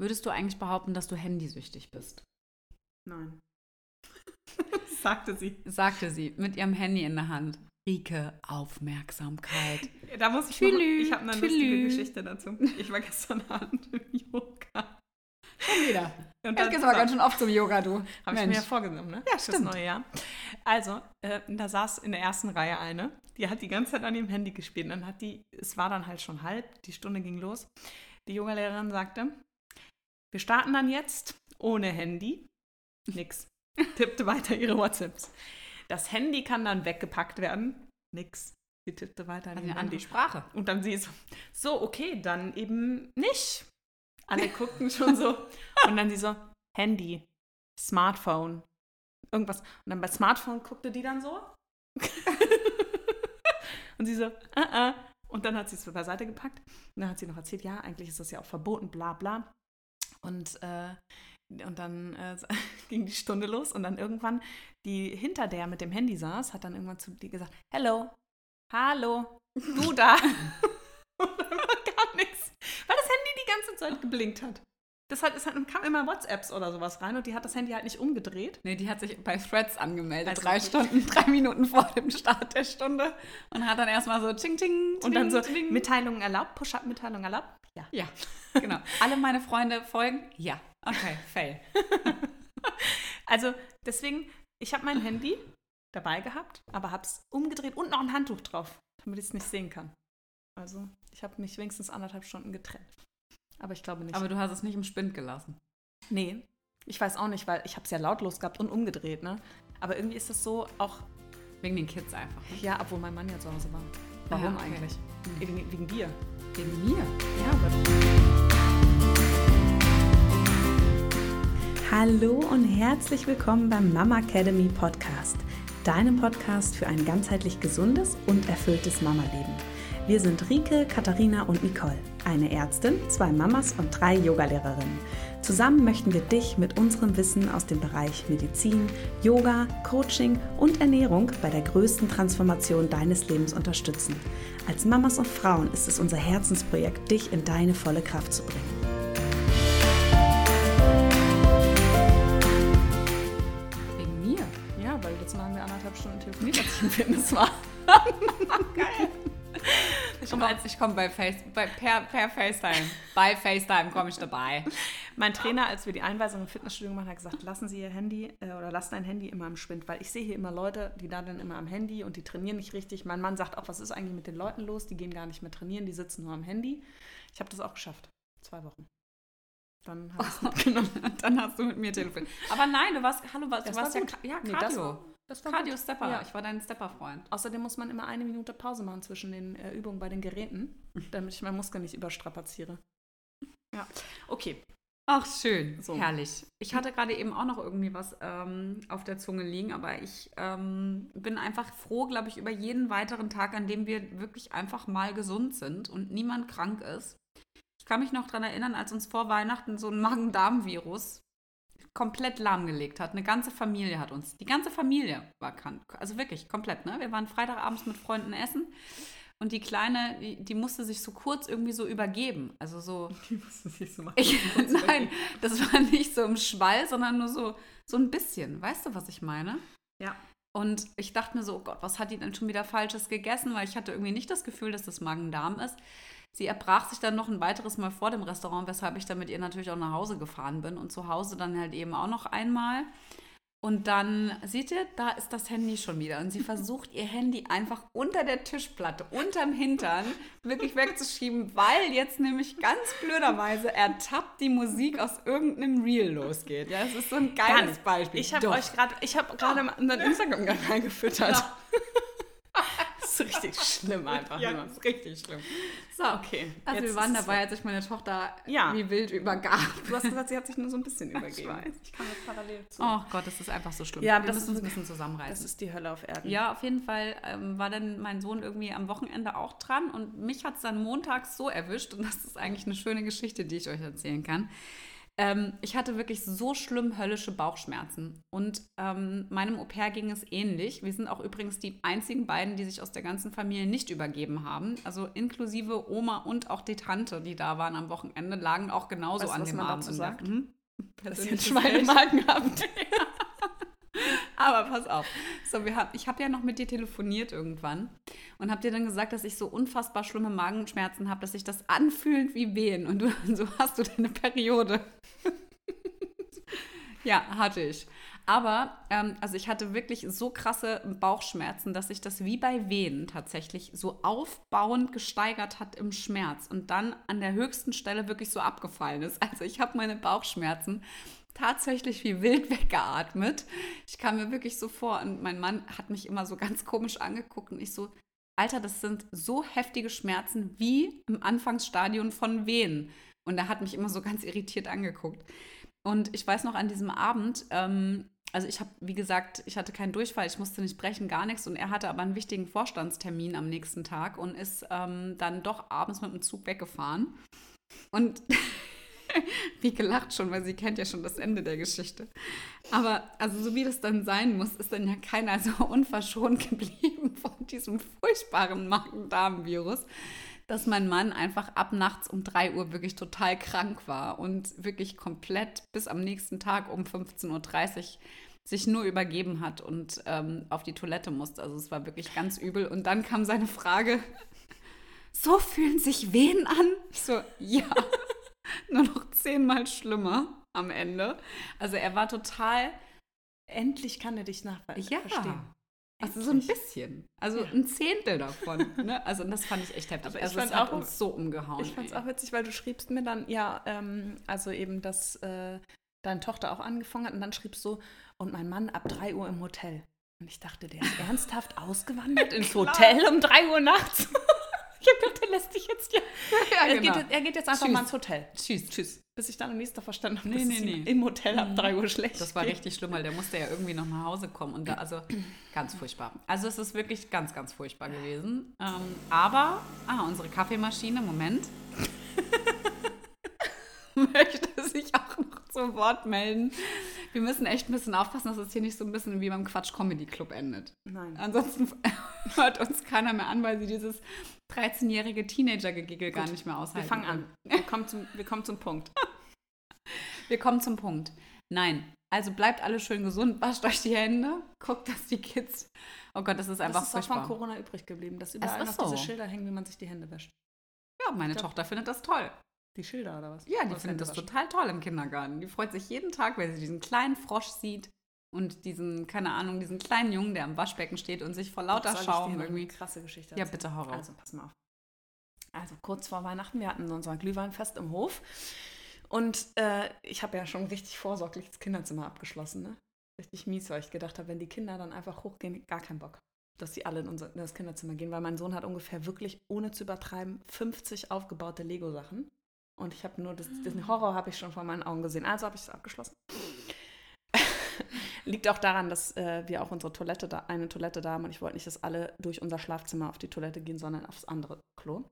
Würdest du eigentlich behaupten, dass du handysüchtig bist? Nein. Sagte sie. Sagte sie mit ihrem Handy in der Hand. Rike, Aufmerksamkeit. Da muss ich Tülü, noch, ich habe eine tülü. lustige Geschichte dazu. Ich war gestern Abend im Yoga. Schon wieder. Und Jetzt geht's aber ganz schön oft zum Yoga, du. Habe ich mir ja vorgenommen, ne? Ja, Fürs stimmt. neue Jahr. Also, äh, da saß in der ersten Reihe eine, die hat die ganze Zeit an ihrem Handy gespielt. Und dann hat die, es war dann halt schon halb, die Stunde ging los. Die Yogalehrerin sagte, wir starten dann jetzt ohne Handy. Nix. Tippte weiter ihre WhatsApps. Das Handy kann dann weggepackt werden. Nix. Sie tippte weiter an Also ihrem eine andere. Sprache. Und dann sie so, so, okay, dann eben nicht. Alle guckten schon so. Und dann sie so, Handy, Smartphone, irgendwas. Und dann bei Smartphone guckte die dann so. und sie so, äh, äh. Und dann hat sie es beiseite gepackt. Und dann hat sie noch erzählt, ja, eigentlich ist das ja auch verboten, bla bla. Und, äh, und dann äh, ging die Stunde los und dann irgendwann die hinter der mit dem Handy saß, hat dann irgendwann zu dir gesagt, Hello, hallo, du da. und dann war gar nichts. Weil das Handy die ganze Zeit geblinkt hat. Das hat, es hat, kam immer WhatsApps oder sowas rein und die hat das Handy halt nicht umgedreht. Nee, die hat sich bei Threads angemeldet, Also- drei Stunden, drei Minuten vor dem Start der Stunde und hat dann erstmal so ting, ting, Und dann so, ting. Mitteilungen erlaubt, Push-Up-Mitteilungen erlaubt? Ja. Ja, genau. Alle meine Freunde folgen? Ja. Okay, fail. Also deswegen, ich habe mein Handy dabei gehabt, aber habe es umgedreht und noch ein Handtuch drauf, damit ich es nicht sehen kann. Also ich habe mich wenigstens anderthalb Stunden getrennt. Aber ich glaube nicht. Aber du hast es nicht im Spind gelassen. nee, ich weiß auch nicht, weil ich habe es ja lautlos gehabt und umgedreht, ne? Aber irgendwie ist es so auch, Wegen den Kids einfach. ne? ja, obwohl mein Mann ja zu Hause war. Warum Ja, okay. eigentlich? Wegen, wegen dir. Wegen mir. Ja, Hallo und herzlich willkommen beim Mama Academy Podcast, deinem Podcast für ein ganzheitlich gesundes und erfülltes Mama-Leben. Wir sind Rike, Katharina und Nicole, eine Ärztin, zwei Mamas und drei Yogalehrerinnen. Zusammen möchten wir dich mit unserem Wissen aus dem Bereich Medizin, Yoga, Coaching und Ernährung bei der größten Transformation deines Lebens unterstützen. Als Mamas und Frauen ist es unser Herzensprojekt, dich in deine volle Kraft zu bringen. Wegen mir. ja, weil letztes Mal haben wir anderthalb Stunden telefoniert, als ich im Fitness war. Ich komme komm bei, Face, bei per, per FaceTime. Bei FaceTime komme ich dabei. Mein Trainer, als wir die Einweisung im Fitnessstudio gemacht haben, hat gesagt, lassen Sie Ihr Handy äh, oder lassen dein Handy immer im Spind, weil ich sehe hier immer Leute, die da dann immer am Handy und die trainieren nicht richtig. Mein Mann sagt auch, was ist eigentlich mit den Leuten los? Die gehen gar nicht mehr trainieren, die sitzen nur am Handy. Ich habe das auch geschafft. Zwei Wochen. Dann. Und dann hast du mit mir telefoniert. Aber nein, du warst, hallo, du warst war ja, ja Nee, Cardio. das war- Das war Cardio. Stepper. Ja. Ich war dein Stepper-Freund. Außerdem muss man immer eine Minute Pause machen zwischen den äh, Übungen bei den Geräten, damit ich meinen Muskel nicht überstrapaziere. Ja, okay. Ach, schön. So. Herrlich. Ich hatte gerade eben auch noch irgendwie was ähm, auf der Zunge liegen, aber ich ähm, bin einfach froh, glaube ich, über jeden weiteren Tag, an dem wir wirklich einfach mal gesund sind und niemand krank ist. Ich kann mich noch daran erinnern, als uns vor Weihnachten so ein Magen-Darm-Virus komplett lahmgelegt hat. Eine ganze Familie hat uns, die ganze Familie war krank. Also wirklich komplett, ne? Wir waren Freitagabends mit Freunden essen und die Kleine, die, die musste sich so kurz irgendwie so übergeben. Also so, Die musst du nicht so machen. ich, nein, das war nicht so im Schwall, sondern nur so, so ein bisschen. Weißt du, was ich meine? Ja. Und ich dachte mir so, oh Gott, was hat die denn schon wieder Falsches gegessen? Weil ich hatte irgendwie nicht das Gefühl, dass das Magen-Darm ist. Sie erbrach sich dann noch ein weiteres Mal vor dem Restaurant, weshalb ich dann mit ihr natürlich auch nach Hause gefahren bin und zu Hause dann halt eben auch noch einmal. Und dann, seht ihr, da ist das Handy schon wieder. Und sie versucht, ihr Handy einfach unter der Tischplatte, unterm Hintern, wirklich wegzuschieben, weil jetzt nämlich ganz blöderweise ertappt die Musik aus irgendeinem Reel losgeht. Ja, es ist so ein geiles Beispiel. Ich habe euch gerade, ich habe gerade unseren Instagram-Kanal gefüttert. Ja. Das ist richtig schlimm einfach. Ja, nur. das ist richtig schlimm. So, Okay. Also jetzt wir waren dabei, als ich meine Tochter Ja. wie wild übergab. Du hast gesagt, sie hat sich nur so ein bisschen übergeben. weiß. Ich kann das parallel zu. Oh Gott, das ist einfach so schlimm. Ja, wir das müssen uns ist- ein bisschen Das zusammenreißen. ist die Hölle auf Erden. Ja, auf jeden Fall ähm, war dann mein Sohn irgendwie am Wochenende auch dran und mich hat es dann montags so erwischt und das ist eigentlich eine schöne Geschichte, die ich euch erzählen kann. Ähm, ich hatte wirklich so schlimm höllische Bauchschmerzen. Und ähm, meinem Au-pair ging es ähnlich. Wir sind auch übrigens die einzigen beiden, die sich aus der ganzen Familie nicht übergeben haben. Also inklusive Oma und auch die Tante, die da waren am Wochenende, lagen auch genauso Weißt an was dem man Abend. dazu sagt? Mhm. Persönliches Schweinemagen habt. Aber pass auf. So, wir hab, ich habe ja noch mit dir telefoniert irgendwann und habe dir dann gesagt, dass ich so unfassbar schlimme Magenschmerzen habe, dass sich das anfühlt wie Wehen. Und du, so hast du deine Periode. ja, hatte ich. Aber, ähm, also ich hatte wirklich so krasse Bauchschmerzen, dass sich das wie bei Wehen tatsächlich so aufbauend gesteigert hat im Schmerz und dann an der höchsten Stelle wirklich so abgefallen ist. Also ich habe meine Bauchschmerzen tatsächlich wie wild weggeatmet. Ich kam mir wirklich so vor und mein Mann hat mich immer so ganz komisch angeguckt und ich so, Alter, das sind so heftige Schmerzen wie im Anfangsstadium von Wehen. Und er hat mich immer so ganz irritiert angeguckt. Und ich weiß noch an diesem Abend, ähm, also ich habe, wie gesagt, ich hatte keinen Durchfall, ich musste nicht brechen, gar nichts. Und er hatte aber einen wichtigen Vorstandstermin am nächsten Tag und ist ähm, dann doch abends mit dem Zug weggefahren. Und wie gelacht schon, weil sie kennt ja schon das Ende der Geschichte. Aber also so wie das dann sein muss, ist dann ja keiner so unverschont geblieben von diesem furchtbaren Magen-Darm-Virus, dass mein Mann einfach ab nachts um 3 Uhr wirklich total krank war und wirklich komplett bis am nächsten Tag um 15.30 Uhr sich nur übergeben hat und ähm, auf die Toilette musste. Also es war wirklich ganz übel. Und dann kam seine Frage, so fühlen sich Wehen an? Ich so, ja nur noch zehnmal schlimmer am Ende. Also er war total, Endlich kann er dich nach ja, verstehen. also so ein bisschen, also Ja. ein Zehntel davon. Ne? Also das fand ich echt heftig. Aber ich also fand es hat auch- uns so umgehauen. Ich fand es auch witzig, weil du schriebst mir dann, ja, ähm, also eben, dass äh, deine Tochter auch angefangen hat und dann schriebst du, und mein Mann ab 3 Uhr im Hotel. Und ich dachte, der ist ernsthaft ausgewandert ins. Hotel um 3 Uhr nachts. Ich hab gedacht, der lässt dich jetzt ja. ja, er, genau. geht, jetzt- er geht jetzt einfach Tschüss. mal ins Hotel. Tschüss, tschüss. Bis ich dann am nächsten Tag verstanden habe, Nee, nee, nee. im Hotel ab 3 Uhr schlecht Das war richtig schlimm, weil der musste ja irgendwie noch nach Hause kommen. Und da, also ganz furchtbar. Also es ist wirklich ganz, ganz furchtbar gewesen. Ähm, aber, ah, unsere Kaffeemaschine, Moment. möchte sich auch noch zu Wort melden. Wir müssen echt ein bisschen aufpassen, dass es hier nicht so ein bisschen wie beim Quatsch Comedy Club endet. Nein. Ansonsten hört uns keiner mehr an, weil sie dieses 13-jährige Teenager-Gegigel gar nicht mehr aushalten. Wir fangen an. Wir kommen zum, wir kommen zum Punkt. Wir kommen zum Punkt. Nein. Also bleibt alle schön gesund, wascht euch die Hände, guckt, dass die Kids. Oh Gott, das ist einfach das ist auch von furchtbar. Corona übrig geblieben, dass überall ist noch diese so. Schilder hängen, wie man sich die Hände wäscht. Ja, meine glaub- Tochter findet das toll. Die Schilder oder was? Ja, die Oder findet das total toll im Kindergarten. Die freut sich jeden Tag, wenn sie diesen kleinen Frosch sieht und diesen, keine Ahnung, diesen kleinen Jungen, der am Waschbecken steht und sich vor lauter Schaum irgendwie. krasse Geschichte Ja, bitte hau raus. Also, pass mal auf. Also, kurz vor Weihnachten, wir hatten unser Glühweinfest im Hof. Und äh, ich habe ja schon richtig vorsorglich das Kinderzimmer abgeschlossen. Ne? Richtig mies, weil ich gedacht habe, wenn die Kinder dann einfach hochgehen, gar keinen Bock, dass sie alle in, unser, in das Kinderzimmer gehen. Weil mein Sohn hat ungefähr wirklich, ohne zu übertreiben, 50 aufgebaute Lego-Sachen. Und ich habe nur, das, den Horror habe ich schon vor meinen Augen gesehen. Also habe ich es abgeschlossen. Liegt auch daran, dass äh, wir auch unsere Toilette da, eine Toilette da haben und ich wollte nicht, dass alle durch unser Schlafzimmer auf die Toilette gehen, sondern aufs andere Klo.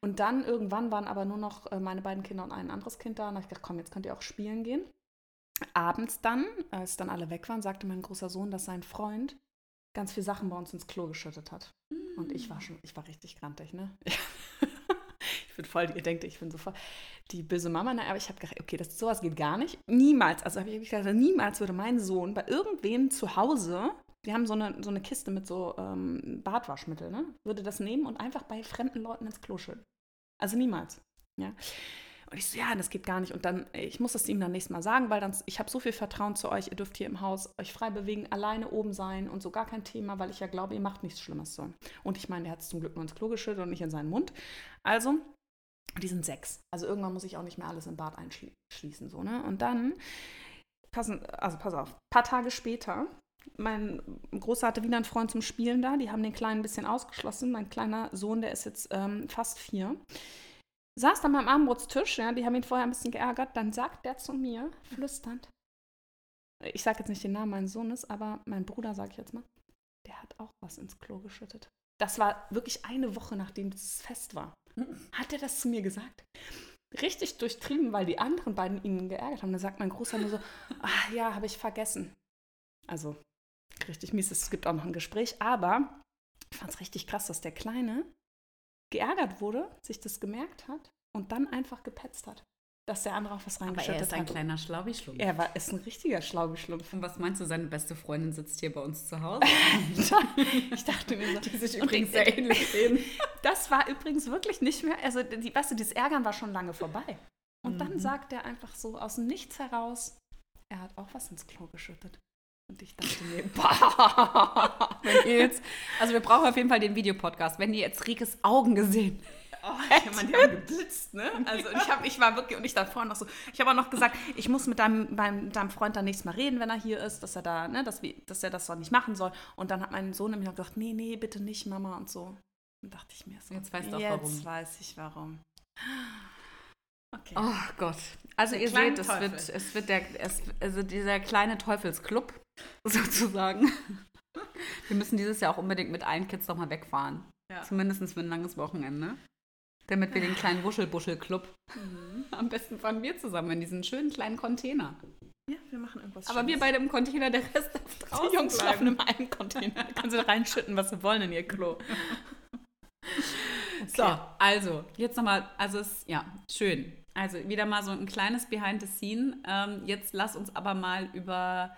Und dann irgendwann waren aber nur noch äh, meine beiden Kinder und ein anderes Kind da und da habe ich gedacht, komm, jetzt könnt ihr auch spielen gehen. Abends dann, als dann alle weg waren, sagte mein großer Sohn, dass sein Freund ganz viel Sachen bei uns ins Klo geschüttet hat. Und ich war schon, ich war richtig grantig, ne? bin voll, ihr denkt, ich bin so voll die böse Mama, ne? aber ich habe gedacht, okay, das, sowas geht gar nicht. Niemals, also habe ich gedacht, niemals würde mein Sohn bei irgendwem zu Hause, wir haben so eine, so eine Kiste mit so ähm, Bartwaschmittel, ne? würde das nehmen und einfach bei fremden Leuten ins Klo schütten. Also niemals. Ja. Und ich so, ja, das geht gar nicht. Und dann, ich muss es ihm dann nächstes Mal sagen, weil dann, ich habe so viel Vertrauen zu euch, ihr dürft hier im Haus euch frei bewegen, alleine oben sein und so gar kein Thema, weil ich ja glaube, ihr macht nichts Schlimmes so. Und ich meine, er hat es zum Glück nur ins Klo geschüttet und nicht in seinen Mund. Also, die sind sechs. Also irgendwann muss ich auch nicht mehr alles im Bad einschließen. So, ne? Und dann, passen, also pass auf, ein paar Tage später, mein Großer hatte wieder einen Freund zum Spielen da, die haben den Kleinen ein bisschen ausgeschlossen. Mein kleiner Sohn, der ist jetzt ähm, fast vier saß dann beim Abendbrotstisch, ja, die haben ihn vorher ein bisschen geärgert, dann sagt der zu mir, flüsternd, ich sage jetzt nicht den Namen meines Sohnes, aber mein Bruder, sage ich jetzt mal, der hat auch was ins Klo geschüttet. Das war wirklich eine Woche, nachdem dieses Fest war. Hat er das zu mir gesagt? richtig durchtrieben, weil die anderen beiden ihn geärgert haben. Da sagt mein Großer nur so, ah ja, habe ich vergessen. Also richtig mies, es gibt auch noch ein Gespräch, aber ich fand es richtig krass, dass der Kleine geärgert wurde, sich das gemerkt hat und dann einfach gepetzt hat. Dass der andere auch was reingeschüttet Aber er ist ein hat. kleiner Schlaubi-Schlumpf. Er war, ist ein richtiger Schlaubeschlumpf. Und was meinst du, seine beste Freundin sitzt hier bei uns zu Hause? ich dachte mir so, Die sich übrigens sehr ähnlich sehen. das war übrigens wirklich nicht mehr, also die, weißt du, dieses Ärgern war schon lange vorbei. Und dann Mhm. sagt er einfach so aus dem Nichts heraus, er hat auch was ins Klo geschüttet. Und ich dachte mir, bah, Wenn ihr jetzt, also wir brauchen auf jeden Fall den Videopodcast. Wenn ihr jetzt Rikes Augen gesehen Oh, ich meine, die haben geblitzt, ne? Also ich, hab, ich war wirklich, und ich davor noch so, ich habe auch noch gesagt, ich muss mit deinem, meinem, deinem Freund dann nächstes Mal reden, wenn er hier ist, dass er da, ne, dass, wir, dass er das doch nicht machen soll. Und dann hat mein Sohn nämlich noch gesagt, nee, nee, bitte nicht, Mama und so. Dann dachte ich mir so, Jetzt weißt du auch jetzt warum. weiß ich warum. Okay. Oh Gott. Also Der ihr seht, es Teufel. wird, es wird der, es, also dieser kleine Teufelsclub sozusagen. Wir müssen dieses Jahr auch unbedingt mit allen Kids doch mal wegfahren. Ja. Zumindest für ein langes Wochenende. Damit wir den kleinen Wuschelbuschel-Club, Mhm. am besten fahren wir zusammen in diesen schönen kleinen Container. Ja, wir machen irgendwas Aber wir Schönes. beide im Container, der Rest darf Die draußen Jungs schlafen bleiben. in einem Container. Da können sie reinschütten, was sie wollen in ihr Klo. So, also, jetzt nochmal, also es, ja, schön. Also wieder mal so ein kleines Behind the Scene. Ähm, jetzt lass uns aber mal über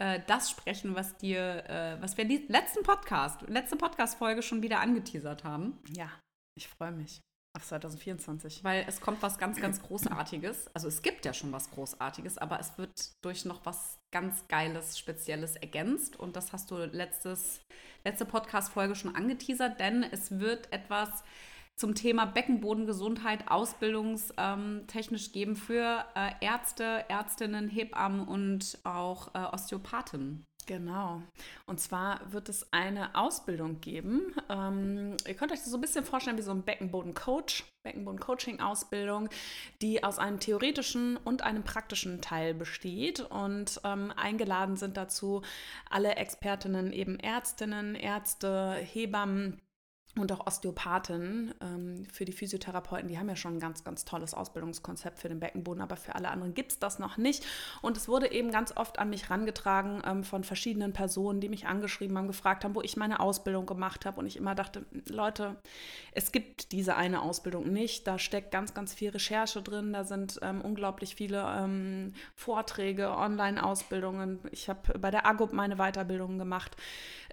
äh, das sprechen, was dir, äh, was wir die letzten Podcast, letzte Podcast-Folge schon wieder angeteasert haben. Ja, ich freue mich auf 2024. Weil es kommt was ganz, ganz Großartiges. Also es gibt ja schon was Großartiges, aber es wird durch noch was ganz Geiles, Spezielles ergänzt. Und das hast du letztes, letzte Podcast-Folge schon angeteasert, denn es wird etwas zum Thema Beckenbodengesundheit ausbildungstechnisch geben für äh, Ärzte, Ärztinnen, Hebammen und auch äh, Osteopathen. Genau. Und zwar wird es eine Ausbildung geben. Ähm, ihr könnt euch das so ein bisschen vorstellen wie so ein Beckenboden-Coach, Beckenboden-Coaching-Ausbildung, die aus einem theoretischen und einem praktischen Teil besteht. Und ähm, eingeladen sind dazu alle Expertinnen, eben Ärztinnen, Ärzte, Hebammen. Und auch Osteopathen ähm, für die Physiotherapeuten, die haben ja schon ein ganz, ganz tolles Ausbildungskonzept für den Beckenboden, aber für alle anderen gibt es das noch nicht. Und es wurde eben ganz oft an mich rangetragen ähm, von verschiedenen Personen, die mich angeschrieben haben, gefragt haben, wo ich meine Ausbildung gemacht habe. Und ich immer dachte, Leute, es gibt diese eine Ausbildung nicht. Da steckt ganz, ganz viel Recherche drin. Da sind ähm, unglaublich viele ähm, Vorträge, Online-Ausbildungen. Ich habe bei der AGUP meine Weiterbildung gemacht,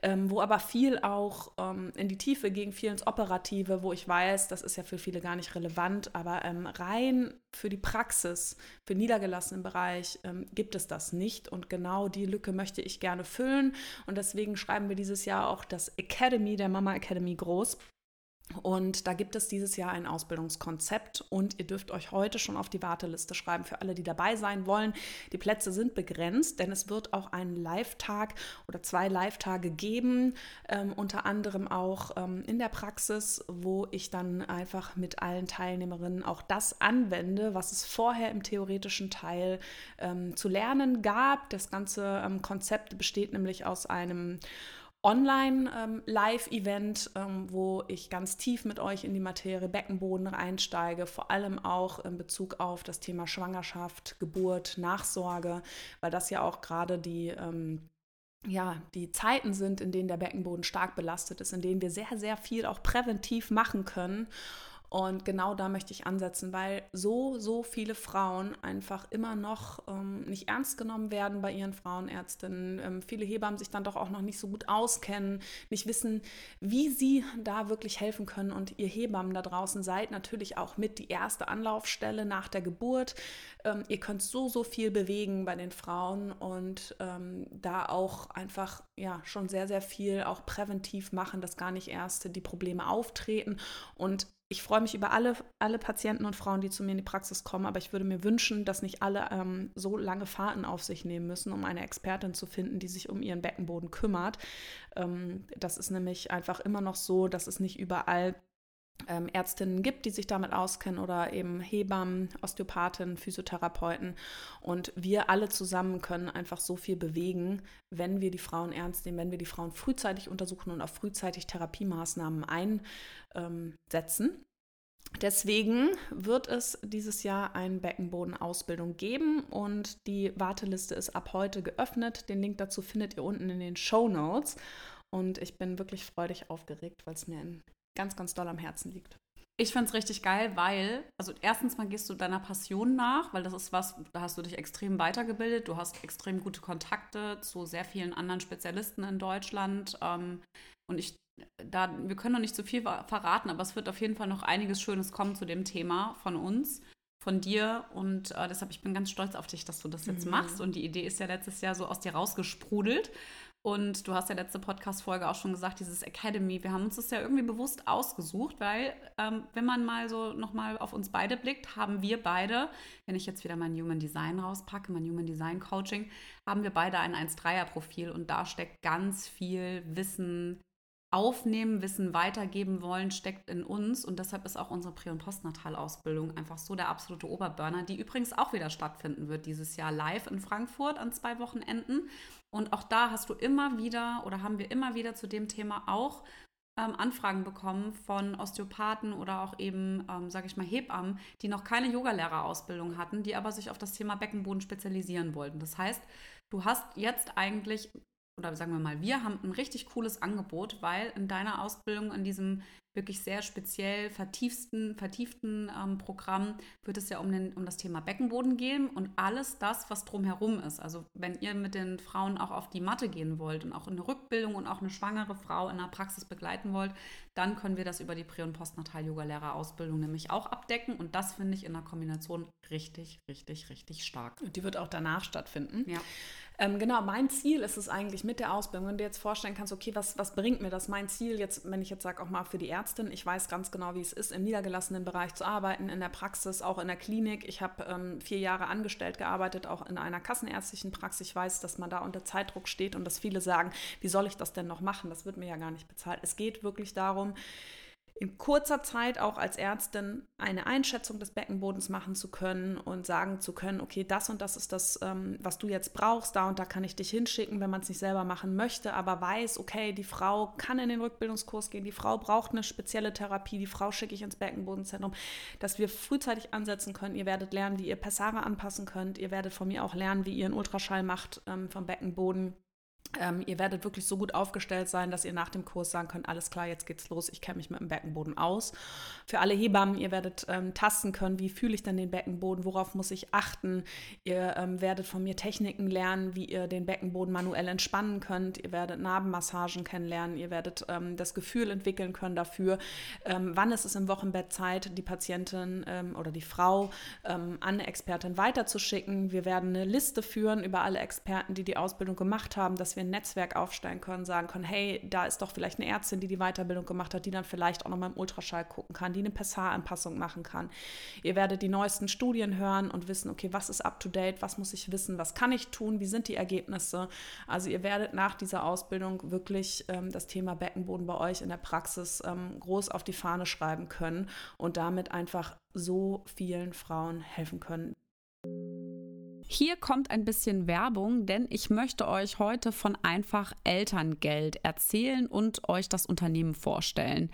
ähm, wo aber viel auch ähm, in die Tiefe ging, viel ins Operative, wo ich weiß, das ist ja für viele gar nicht relevant, aber ähm, rein für die Praxis, für niedergelassenen Bereich ähm, gibt es das nicht. Und genau die Lücke möchte ich gerne füllen. Und deswegen schreiben wir dieses Jahr auch das Academy der Mama Academy groß. Und da gibt es dieses Jahr ein Ausbildungskonzept und ihr dürft euch heute schon auf die Warteliste schreiben für alle, die dabei sein wollen. Die Plätze sind begrenzt, denn es wird auch einen Live-Tag oder zwei Live-Tage geben, ähm, unter anderem auch ähm, in der Praxis, wo ich dann einfach mit allen Teilnehmerinnen auch das anwende, was es vorher im theoretischen Teil ähm, zu lernen gab. Das ganze ähm, Konzept besteht nämlich aus einem Online-Live-Event, ähm, wo ich ganz tief mit euch in die Materie Beckenboden einsteige, vor allem auch in Bezug auf das Thema Schwangerschaft, Geburt, Nachsorge, weil das ja auch gerade die ähm, ja, die Zeiten sind, in denen der Beckenboden stark belastet ist, in denen wir sehr, sehr viel auch präventiv machen können. Und genau da möchte ich ansetzen, weil so, so viele Frauen einfach immer noch ähm, nicht ernst genommen werden bei ihren Frauenärztinnen. Ähm, viele Hebammen sich dann doch auch noch nicht so gut auskennen, nicht wissen, wie sie da wirklich helfen können. Und ihr Hebammen da draußen seid natürlich auch mit die erste Anlaufstelle nach der Geburt. Ähm, ihr könnt so, so viel bewegen bei den Frauen und ähm, da auch einfach ja schon sehr, sehr viel auch präventiv machen, dass gar nicht erst die Probleme auftreten. Und ich freue mich über alle, alle Patienten und Frauen, die zu mir in die Praxis kommen, aber ich würde mir wünschen, dass nicht alle ähm, so lange Fahrten auf sich nehmen müssen, um eine Expertin zu finden, die sich um ihren Beckenboden kümmert. Ähm, das ist nämlich einfach immer noch so, dass es nicht überall ähm, Ärztinnen gibt, die sich damit auskennen oder eben Hebammen, Osteopathen, Physiotherapeuten. Und wir alle zusammen können einfach so viel bewegen, wenn wir die Frauen ernst nehmen, wenn wir die Frauen frühzeitig untersuchen und auf frühzeitig Therapiemaßnahmen einsetzen. Deswegen wird es dieses Jahr eine Beckenbodenausbildung geben und die Warteliste ist ab heute geöffnet. Den Link dazu findet ihr unten in den Show Notes. Und ich bin wirklich freudig aufgeregt, weil es mir ganz, ganz doll am Herzen liegt. Ich finde es richtig geil, weil, also erstens mal gehst du deiner Passion nach, weil das ist was, da hast du dich extrem weitergebildet, du hast extrem gute Kontakte zu sehr vielen anderen Spezialisten in Deutschland. Ähm, und ich, da, wir können noch nicht zu so viel verraten, aber es wird auf jeden Fall noch einiges Schönes kommen zu dem Thema von uns, von dir. Und äh, deshalb, ich bin ganz stolz auf dich, dass du das jetzt mhm. machst. Und die Idee ist ja letztes Jahr so aus dir rausgesprudelt. Und du hast ja letzte Podcast-Folge auch schon gesagt, dieses Academy, wir haben uns das ja irgendwie bewusst ausgesucht, weil ähm, wenn man mal so nochmal auf uns beide blickt, haben wir beide, wenn ich jetzt wieder mein Human Design rauspacke, mein Human Design Coaching, haben wir beide ein 1-3er-Profil und da steckt ganz viel Wissen, aufnehmen, Wissen weitergeben wollen, steckt in uns. Und deshalb ist auch unsere Prä- und Postnatalausbildung einfach so der absolute Oberburner, die übrigens auch wieder stattfinden wird dieses Jahr live in Frankfurt an zwei Wochenenden. Und auch da hast du immer wieder oder haben wir immer wieder zu dem Thema auch ähm, Anfragen bekommen von Osteopathen oder auch eben, ähm, sage ich mal, Hebammen, die noch keine Yogalehrerausbildung hatten, die aber sich auf das Thema Beckenboden spezialisieren wollten. Das heißt, du hast jetzt eigentlich oder sagen wir mal, wir haben ein richtig cooles Angebot, weil in deiner Ausbildung, in diesem wirklich sehr speziell vertieften, vertieften ähm, Programm wird es ja um, den, um das Thema Beckenboden gehen und alles das, was drumherum ist. Also wenn ihr mit den Frauen auch auf die Matte gehen wollt und auch in eine Rückbildung und auch eine schwangere Frau in der Praxis begleiten wollt, dann können wir das über die Prä- und Postnatal-Yoga-Lehrerausbildung nämlich auch abdecken und das finde ich in der Kombination richtig, richtig, richtig stark. Und die wird auch danach stattfinden. Ja. Ähm, genau, mein Ziel ist es eigentlich mit der Ausbildung, wenn du jetzt vorstellen kannst, okay, was, was bringt mir das? Mein Ziel jetzt, wenn ich jetzt sage, auch mal für die Ärztin, ich weiß ganz genau, wie es ist, im niedergelassenen Bereich zu arbeiten, in der Praxis, auch in der Klinik. Ich habe ähm, vier Jahre angestellt gearbeitet, auch in einer kassenärztlichen Praxis. Ich weiß, dass man da unter Zeitdruck steht und dass viele sagen, wie soll ich das denn noch machen? Das wird mir ja gar nicht bezahlt. Es geht wirklich darum, in kurzer Zeit auch als Ärztin eine Einschätzung des Beckenbodens machen zu können und sagen zu können, okay, das und das ist das, ähm, was du jetzt brauchst, da und da kann ich dich hinschicken, wenn man es nicht selber machen möchte, aber weiß, okay, die Frau kann in den Rückbildungskurs gehen, die Frau braucht eine spezielle Therapie, die Frau schicke ich ins Beckenbodenzentrum, dass wir frühzeitig ansetzen können. Ihr werdet lernen, wie ihr Pessare anpassen könnt. Ihr werdet von mir auch lernen, wie ihr einen Ultraschall macht ähm, vom Beckenboden ähm, ihr werdet wirklich so gut aufgestellt sein, dass ihr nach dem Kurs sagen könnt, alles klar, jetzt geht's los, ich kenne mich mit dem Beckenboden aus. Für alle Hebammen, ihr werdet ähm, tasten können, wie fühle ich denn den Beckenboden, worauf muss ich achten. Ihr ähm, werdet von mir Techniken lernen, wie ihr den Beckenboden manuell entspannen könnt. Ihr werdet Narbenmassagen kennenlernen, ihr werdet ähm, das Gefühl entwickeln können dafür, ähm, wann ist es im Wochenbett Zeit, die Patientin ähm, oder die Frau an eine Expertin weiterzuschicken. Wir werden eine Liste führen über alle Experten, die die Ausbildung gemacht haben, dass wir ein Netzwerk aufstellen können, sagen können, hey, da ist doch vielleicht eine Ärztin, die die Weiterbildung gemacht hat, die dann vielleicht auch noch mal im Ultraschall gucken kann, die eine Pessaranpassung machen kann. Ihr werdet die neuesten Studien hören und wissen, okay, was ist up to date, was muss ich wissen, was kann ich tun, wie sind die Ergebnisse. Also ihr werdet nach dieser Ausbildung wirklich ähm, das Thema Beckenboden bei euch in der Praxis ähm, groß auf die Fahne schreiben können und damit einfach so vielen Frauen helfen können. Hier kommt ein bisschen Werbung, denn ich möchte euch heute von Einfach Elterngeld erzählen und euch das Unternehmen vorstellen.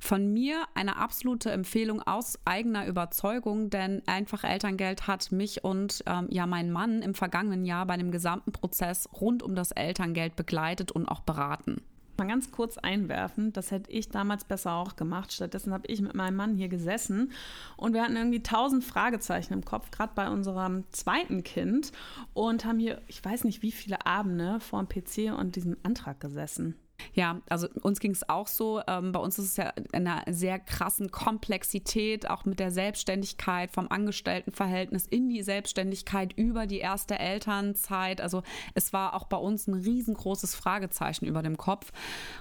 Von mir eine absolute Empfehlung aus eigener Überzeugung, denn Einfach Elterngeld hat mich und ähm, ja meinen Mann im vergangenen Jahr bei dem gesamten Prozess rund um das Elterngeld begleitet und auch beraten mal ganz kurz einwerfen, das hätte ich damals besser auch gemacht. Stattdessen habe ich mit meinem Mann hier gesessen und wir hatten irgendwie tausend Fragezeichen im Kopf, gerade bei unserem zweiten Kind und haben hier, ich weiß nicht wie viele Abende vor dem PC und diesem Antrag gesessen. Ja, also uns ging es auch so. Ähm, bei uns ist es ja in einer sehr krassen Komplexität, auch mit der Selbstständigkeit vom Angestelltenverhältnis in die Selbstständigkeit über die erste Elternzeit. Also es war auch bei uns ein riesengroßes Fragezeichen über dem Kopf.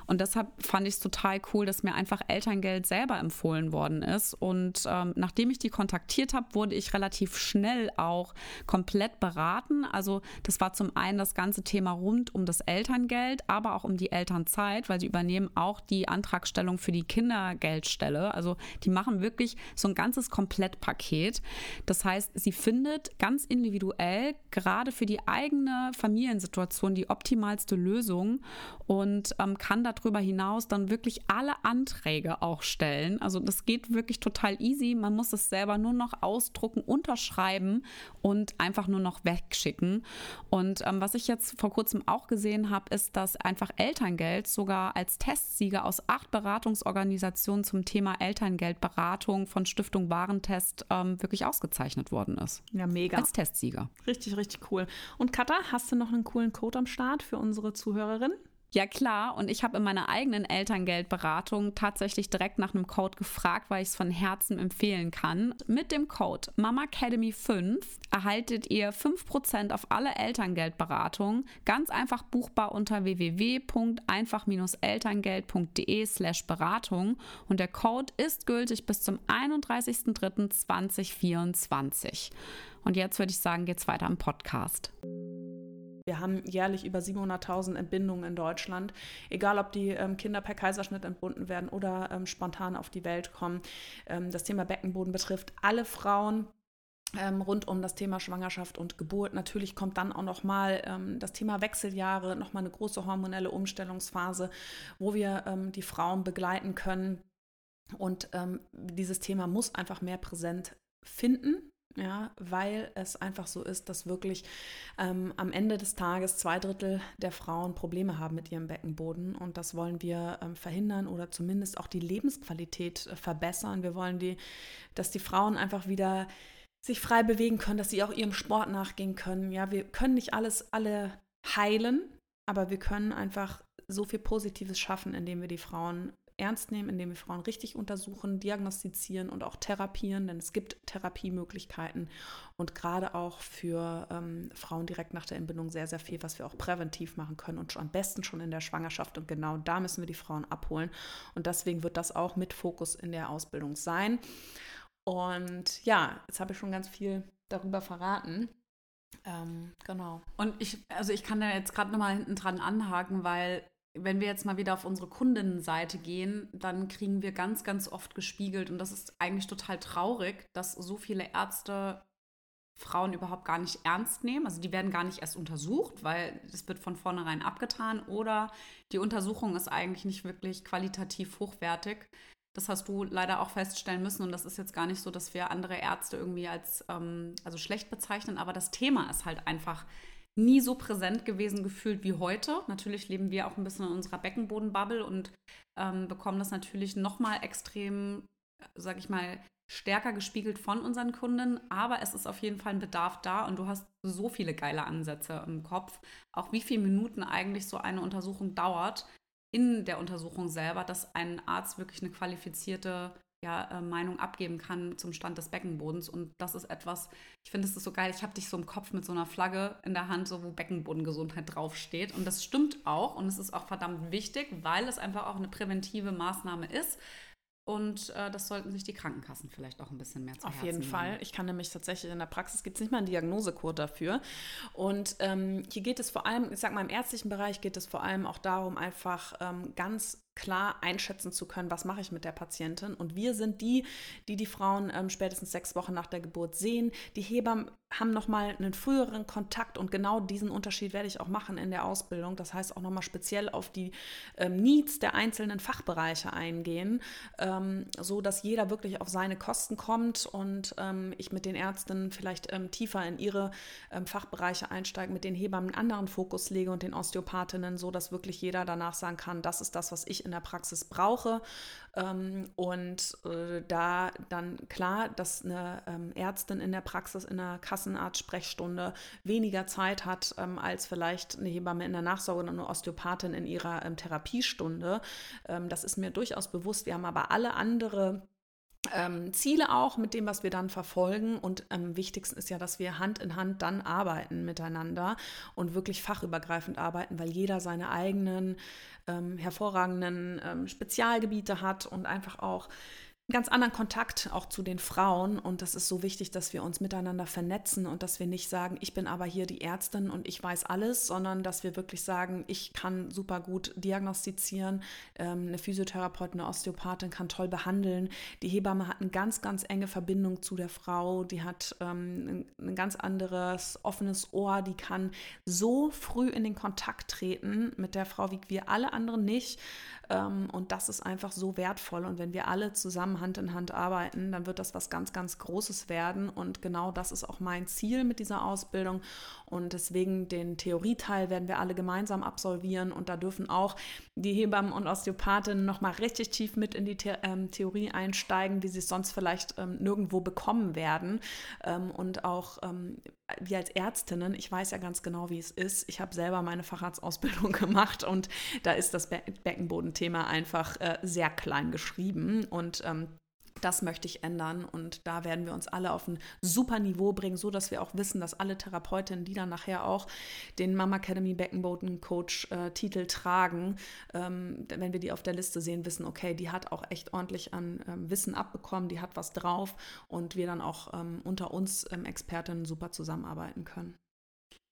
Und deshalb fand ich es total cool, dass mir einfach Elterngeld selber empfohlen worden ist. Und ähm, nachdem ich die kontaktiert habe, wurde ich relativ schnell auch komplett beraten. Also das war zum einen das ganze Thema rund um das Elterngeld, aber auch um die Eltern Zeit, weil sie übernehmen auch die Antragstellung für die Kindergeldstelle. Also die machen wirklich so ein ganzes Komplettpaket. Das heißt, sie findet ganz individuell gerade für die eigene Familiensituation die optimalste Lösung und ähm, kann darüber hinaus dann wirklich alle Anträge auch stellen. Also das geht wirklich total easy. Man muss es selber nur noch ausdrucken, unterschreiben und einfach nur noch wegschicken. Und ähm, was ich jetzt vor kurzem auch gesehen habe, ist, dass einfach Elterngeld sogar als Testsieger aus acht Beratungsorganisationen zum Thema Elterngeldberatung von Stiftung Warentest ähm, wirklich ausgezeichnet worden ist. Ja, mega. Als Testsieger. Richtig, richtig cool. Und Katha, hast du noch einen coolen Code am Start für unsere Zuhörerin? Ja klar, und ich habe in meiner eigenen Elterngeldberatung tatsächlich direkt nach einem Code gefragt, weil ich es von Herzen empfehlen kann. Mit dem Code MAMACADEMY5 erhaltet ihr 5% auf alle Elterngeldberatungen, ganz einfach buchbar unter www.einfach-elterngeld.de slash Beratung und der Code ist gültig bis zum 31.03.2024. Und jetzt würde ich sagen, geht's weiter im Podcast. Wir haben jährlich über 700.000 Entbindungen in Deutschland, egal ob die ähm, Kinder per Kaiserschnitt entbunden werden oder ähm, spontan auf die Welt kommen. Ähm, das Thema Beckenboden betrifft alle Frauen, ähm, rund um das Thema Schwangerschaft und Geburt. Natürlich kommt dann auch nochmal ähm, das Thema Wechseljahre, nochmal eine große hormonelle Umstellungsphase, wo wir ähm, die Frauen begleiten können. Und ähm, dieses Thema muss einfach mehr präsent finden ja, weil es einfach so ist, dass wirklich ähm, am Ende des Tages zwei Drittel der Frauen Probleme haben mit ihrem Beckenboden und das wollen wir ähm, verhindern oder zumindest auch die Lebensqualität äh, verbessern. Wir wollen die, dass die Frauen einfach wieder sich frei bewegen können, dass sie auch ihrem Sport nachgehen können. Ja, wir können nicht alles alle heilen, aber wir können einfach so viel Positives schaffen, indem wir die Frauen ernst nehmen, indem wir Frauen richtig untersuchen, diagnostizieren und auch therapieren, denn es gibt Therapiemöglichkeiten und gerade auch für ähm, Frauen direkt nach der Entbindung sehr, sehr viel, was wir auch präventiv machen können und schon, am besten schon in der Schwangerschaft. Und genau da müssen wir die Frauen abholen. Und deswegen wird das auch mit Fokus in der Ausbildung sein. Und ja, jetzt habe ich schon ganz viel darüber verraten. Ähm, genau. Und ich, also ich kann da jetzt gerade nochmal hinten dran anhaken, weil wenn wir jetzt mal wieder auf unsere Kundinnenseite gehen, dann kriegen wir ganz, ganz oft gespiegelt, und das ist eigentlich total traurig, dass so viele Ärzte Frauen überhaupt gar nicht ernst nehmen. Also die werden gar nicht erst untersucht, weil das wird von vornherein abgetan oder die Untersuchung ist eigentlich nicht wirklich qualitativ hochwertig. Das hast du leider auch feststellen müssen und das ist jetzt gar nicht so, dass wir andere Ärzte irgendwie als ähm, also schlecht bezeichnen, aber das Thema ist halt einfach nie so präsent gewesen gefühlt wie heute. Natürlich leben wir auch ein bisschen in unserer Beckenbodenbubble und ähm, bekommen das natürlich nochmal extrem, sag ich mal, stärker gespiegelt von unseren Kunden. Aber es ist auf jeden Fall ein Bedarf da und du hast so viele geile Ansätze im Kopf. Auch wie viele Minuten eigentlich so eine Untersuchung dauert in der Untersuchung selber, dass ein Arzt wirklich eine qualifizierte ja, äh, Meinung abgeben kann zum Stand des Beckenbodens. Und das ist etwas, ich finde, es ist so geil. Ich habe dich so im Kopf mit so einer Flagge in der Hand, so wo Beckenbodengesundheit draufsteht. Und das stimmt auch. Und es ist auch verdammt wichtig, weil es einfach auch eine präventive Maßnahme ist. Und äh, das sollten sich die Krankenkassen vielleicht auch ein bisschen mehr zu Auf jeden nehmen. Fall. Ich kann nämlich tatsächlich in der Praxis gibt es nicht mal einen Diagnosecode dafür. Und ähm, hier geht es vor allem, ich sag mal, im ärztlichen Bereich geht es vor allem auch darum, einfach ähm, ganz klar einschätzen zu können, was mache ich mit der Patientin. Und wir sind die, die die Frauen ähm, spätestens sechs Wochen nach der Geburt sehen. Die Hebammen haben nochmal einen früheren Kontakt und genau diesen Unterschied werde ich auch machen in der Ausbildung. Das heißt auch nochmal speziell auf die ähm, Needs der einzelnen Fachbereiche eingehen, ähm, so dass jeder wirklich auf seine Kosten kommt und ähm, ich mit den Ärzten vielleicht ähm, tiefer in ihre ähm, Fachbereiche einsteige, mit den Hebammen einen anderen Fokus lege und den Osteopathinnen, so dass wirklich jeder danach sagen kann, das ist das, was ich in der Praxis brauche. Ähm, und äh, da dann klar, dass eine Ärztin in der Praxis in der Kassenarzt-Sprechstunde weniger Zeit hat ähm, als vielleicht eine Hebamme in der Nachsorge oder eine Osteopathin in ihrer ähm, Therapiestunde. Ähm, das ist mir durchaus bewusst. Wir haben aber alle andere ähm, Ziele auch mit dem, was wir dann verfolgen. Und am wichtigsten ist ja, dass wir Hand in Hand dann arbeiten miteinander und wirklich fachübergreifend arbeiten, weil jeder seine eigenen ähm, hervorragenden ähm, Spezialgebiete hat und einfach auch ganz anderen Kontakt auch zu den Frauen. Und das ist so wichtig, dass wir uns miteinander vernetzen und dass wir nicht sagen, ich bin aber hier die Ärztin und ich weiß alles, sondern dass wir wirklich sagen, ich kann super gut diagnostizieren, ähm, eine Physiotherapeutin, eine Osteopathin kann toll behandeln, die Hebamme hat eine ganz, ganz enge Verbindung zu der Frau, die hat ähm, ein ganz anderes offenes Ohr, die kann so früh in den Kontakt treten mit der Frau, wie wir alle anderen nicht. Ähm, und das ist einfach so wertvoll. Und wenn wir alle zusammen Hand in Hand arbeiten, dann wird das was ganz, ganz Großes werden. Und genau das ist auch mein Ziel mit dieser Ausbildung. Und deswegen den Theorieteil werden wir alle gemeinsam absolvieren. Und da dürfen auch die Hebammen und Osteopathinnen nochmal richtig tief mit in die The ähm, Theorie einsteigen, wie sie es sonst vielleicht ähm, nirgendwo bekommen werden. Ähm, und auch ähm, wir als Ärztinnen, ich weiß ja ganz genau, wie es ist. Ich habe selber meine Facharztausbildung gemacht und da ist das Be Beckenbodenthema einfach äh, sehr klein geschrieben und ähm, das möchte ich ändern und da werden wir uns alle auf ein super Niveau bringen, so dass wir auch wissen, dass alle Therapeutinnen, die dann nachher auch den Mama Academy Beckenboden Coach äh, Titel tragen, ähm, wenn wir die auf der Liste sehen, wissen, okay, die hat auch echt ordentlich an ähm, Wissen abbekommen, die hat was drauf und wir dann auch ähm, unter uns ähm, Expertinnen super zusammenarbeiten können.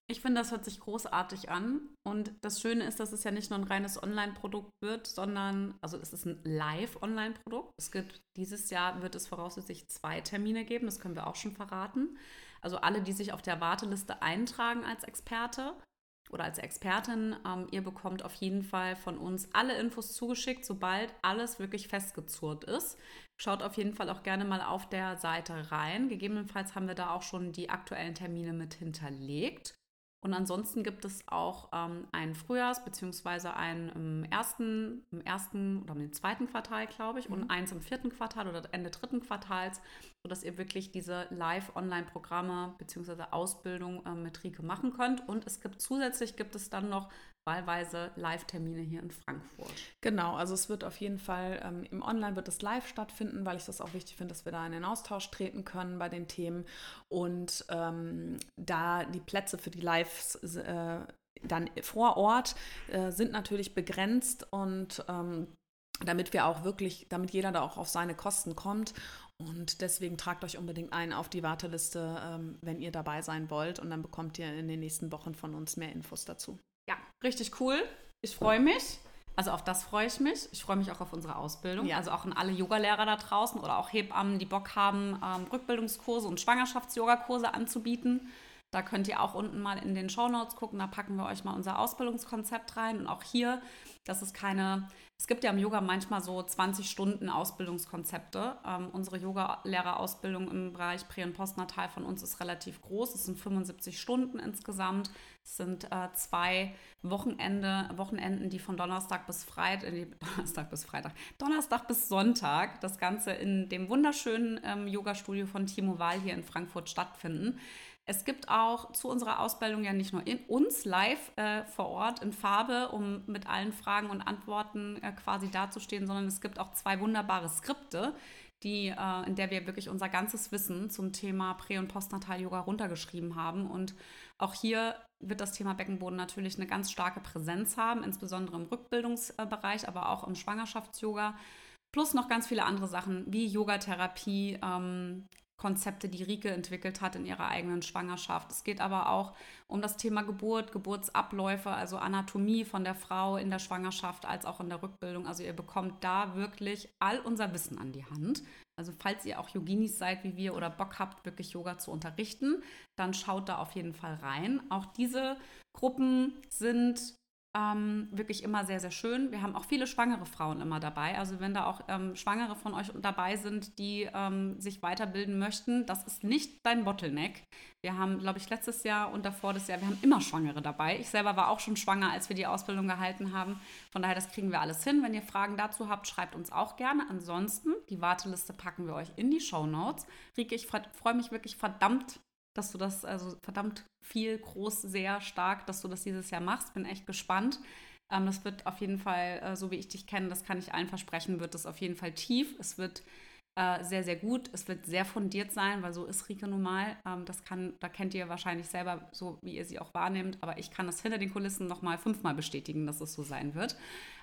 Ich finde, das hört sich großartig an. Und das Schöne ist, dass es ja nicht nur ein reines Online-Produkt wird, sondern, also es ist ein Live-Online-Produkt. Es gibt, dieses Jahr wird es voraussichtlich zwei Termine geben, das können wir auch schon verraten. Also alle, die sich auf der Warteliste eintragen als Experte oder als Expertin, ähm, ihr bekommt auf jeden Fall von uns alle Infos zugeschickt, sobald alles wirklich festgezurrt ist. Schaut auf jeden Fall auch gerne mal auf der Seite rein. Gegebenenfalls haben wir da auch schon die aktuellen Termine mit hinterlegt. Und ansonsten gibt es auch ähm, einen Frühjahrs- bzw. einen im ersten, im ersten oder im zweiten Quartal, glaube ich, mhm. und eins im vierten Quartal oder Ende dritten Quartals, sodass ihr wirklich diese Live-Online-Programme bzw. Ausbildung äh, mit Rike machen könnt. Und es gibt zusätzlich gibt es dann noch wahlweise Live-Termine hier in Frankfurt. Genau, also es wird auf jeden Fall ähm, im Online wird es live stattfinden, weil ich das auch wichtig finde, dass wir da in den Austausch treten können bei den Themen und ähm, da die Plätze für die Lives äh, dann vor Ort äh, sind natürlich begrenzt und ähm, damit wir auch wirklich, damit jeder da auch auf seine Kosten kommt. Und deswegen tragt euch unbedingt ein auf die Warteliste, ähm, wenn ihr dabei sein wollt. Und dann bekommt ihr in den nächsten Wochen von uns mehr Infos dazu. Richtig cool. Ich freue mich. Also auf das freue ich mich. Ich freue mich auch auf unsere Ausbildung. Ja. Also auch an alle Yogalehrer da draußen oder auch Hebammen, die Bock haben, ähm, Rückbildungskurse und Schwangerschafts-Yoga-Kurse anzubieten. Da könnt ihr auch unten mal in den Show Notes gucken. Da packen wir euch mal unser Ausbildungskonzept rein. Und auch hier, das ist keine, es gibt ja im Yoga manchmal so 20 Stunden Ausbildungskonzepte. Ähm, unsere Yoga-Lehrerausbildung im Bereich Prä- und Postnatal von uns ist relativ groß. Es sind 75 Stunden insgesamt. Es sind äh, zwei Wochenende, Wochenenden, die von Donnerstag bis Freitag, äh, Donnerstag bis Freitag, Donnerstag bis Sonntag das Ganze in dem wunderschönen ähm, Yoga-Studio von Timo Wahl hier in Frankfurt stattfinden. Es gibt auch zu unserer Ausbildung ja nicht nur in uns live äh, vor Ort in Farbe, um mit allen Fragen und Antworten äh, quasi dazustehen, sondern es gibt auch zwei wunderbare Skripte, die, äh, in der wir wirklich unser ganzes Wissen zum Thema Prä- und Postnatal-Yoga runtergeschrieben haben. Und auch hier wird das Thema Beckenboden natürlich eine ganz starke Präsenz haben, insbesondere im Rückbildungsbereich, aber auch im Schwangerschafts-Yoga. Plus noch ganz viele andere Sachen wie Yogatherapie, ähm, Konzepte, die Rike entwickelt hat in ihrer eigenen Schwangerschaft. Es geht aber auch um das Thema Geburt, Geburtsabläufe, also Anatomie von der Frau in der Schwangerschaft als auch in der Rückbildung. Also ihr bekommt da wirklich all unser Wissen an die Hand. Also falls ihr auch Yoginis seid wie wir oder Bock habt, wirklich Yoga zu unterrichten, dann schaut da auf jeden Fall rein. Auch diese Gruppen sind ähm, wirklich immer sehr, sehr schön. Wir haben auch viele schwangere Frauen immer dabei. Also wenn da auch ähm, Schwangere von euch dabei sind, die ähm, sich weiterbilden möchten, das ist nicht dein Bottleneck. Wir haben, glaube ich, letztes Jahr und davor das Jahr, wir haben immer Schwangere dabei. Ich selber war auch schon schwanger, als wir die Ausbildung gehalten haben. Von daher, das kriegen wir alles hin. Wenn ihr Fragen dazu habt, schreibt uns auch gerne. Ansonsten, die Warteliste packen wir euch in die Show Notes. Rike, ich freue mich wirklich verdammt dass du das, also verdammt viel, groß, sehr stark, dass du das dieses Jahr machst. Bin echt gespannt. Ähm, das wird auf jeden Fall, äh, so wie ich dich kenne, das kann ich allen versprechen, wird das auf jeden Fall tief. Es wird äh, sehr, sehr gut. Es wird sehr fundiert sein, weil so ist Rike nun mal. Ähm, das kann, da kennt ihr wahrscheinlich selber so, wie ihr sie auch wahrnehmt. Aber ich kann das hinter den Kulissen nochmal fünfmal bestätigen, dass es so sein wird.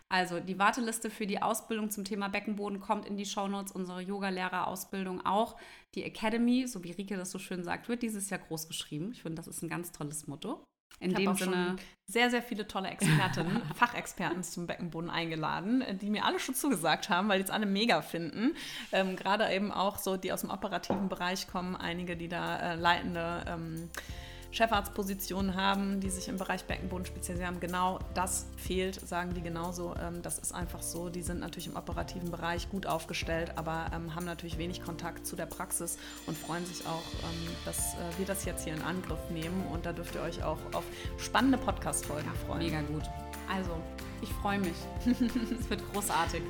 Also die Warteliste für die Ausbildung zum Thema Beckenboden kommt in die Shownotes, unsere Yoga-Lehrer-Ausbildung auch. Die Academy, so wie Rike das so schön sagt, wird dieses Jahr groß geschrieben. Ich finde, das ist ein ganz tolles Motto. In ich dem Sinne sehr, sehr viele tolle Expertinnen, Fachexperten zum Beckenboden eingeladen, die mir alle schon zugesagt haben, weil die es alle mega finden. Ähm, Gerade eben auch so, die aus dem operativen Bereich kommen, einige, die da äh, leitende ähm, Chefarztpositionen haben, die sich im Bereich Beckenboden spezialisiert haben. Genau das fehlt, sagen die genauso. Ähm, das ist einfach so. Die sind natürlich im operativen Bereich gut aufgestellt, aber ähm, haben natürlich wenig Kontakt zu der Praxis und freuen sich auch, ähm, dass äh, wir das jetzt hier in Angriff nehmen. Und da dürft ihr euch auch auf spannende Podcast-Folgen freuen. Mega gut. Also, ich freue mich. es wird großartig.